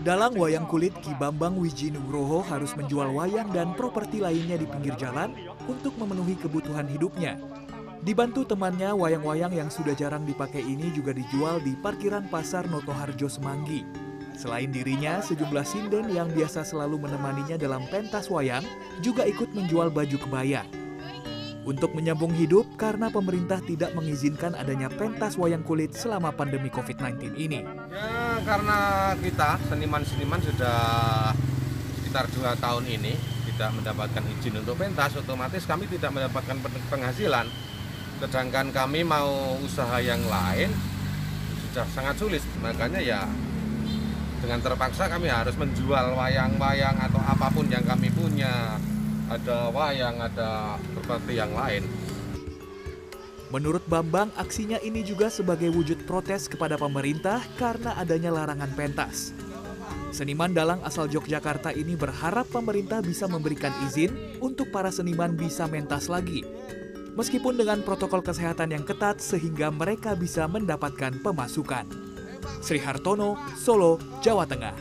Dalang wayang kulit Ki Bambang Wiji Nugroho harus menjual wayang dan properti lainnya di pinggir jalan untuk memenuhi kebutuhan hidupnya. Dibantu temannya, wayang-wayang yang sudah jarang dipakai ini juga dijual di parkiran pasar Notoharjo Semanggi. Selain dirinya, sejumlah sinden yang biasa selalu menemaninya dalam pentas wayang juga ikut menjual baju kebaya. Untuk menyambung hidup karena pemerintah tidak mengizinkan adanya pentas wayang kulit selama pandemi COVID-19 ini. Ya karena kita seniman-seniman sudah sekitar dua tahun ini tidak mendapatkan izin untuk pentas, otomatis kami tidak mendapatkan penghasilan. Sedangkan kami mau usaha yang lain sudah sangat sulit, makanya ya dengan terpaksa kami harus menjual wayang-wayang atau apa pun yang kami punya. Ada wayang, ada seperti yang lain. Menurut Bambang, aksinya ini juga sebagai wujud protes kepada pemerintah karena adanya larangan pentas. Seniman dalang asal Yogyakarta ini berharap pemerintah bisa memberikan izin untuk para seniman bisa mentas lagi. Meskipun dengan protokol kesehatan yang ketat sehingga mereka bisa mendapatkan pemasukan. Sri Hartono, Solo, Jawa Tengah.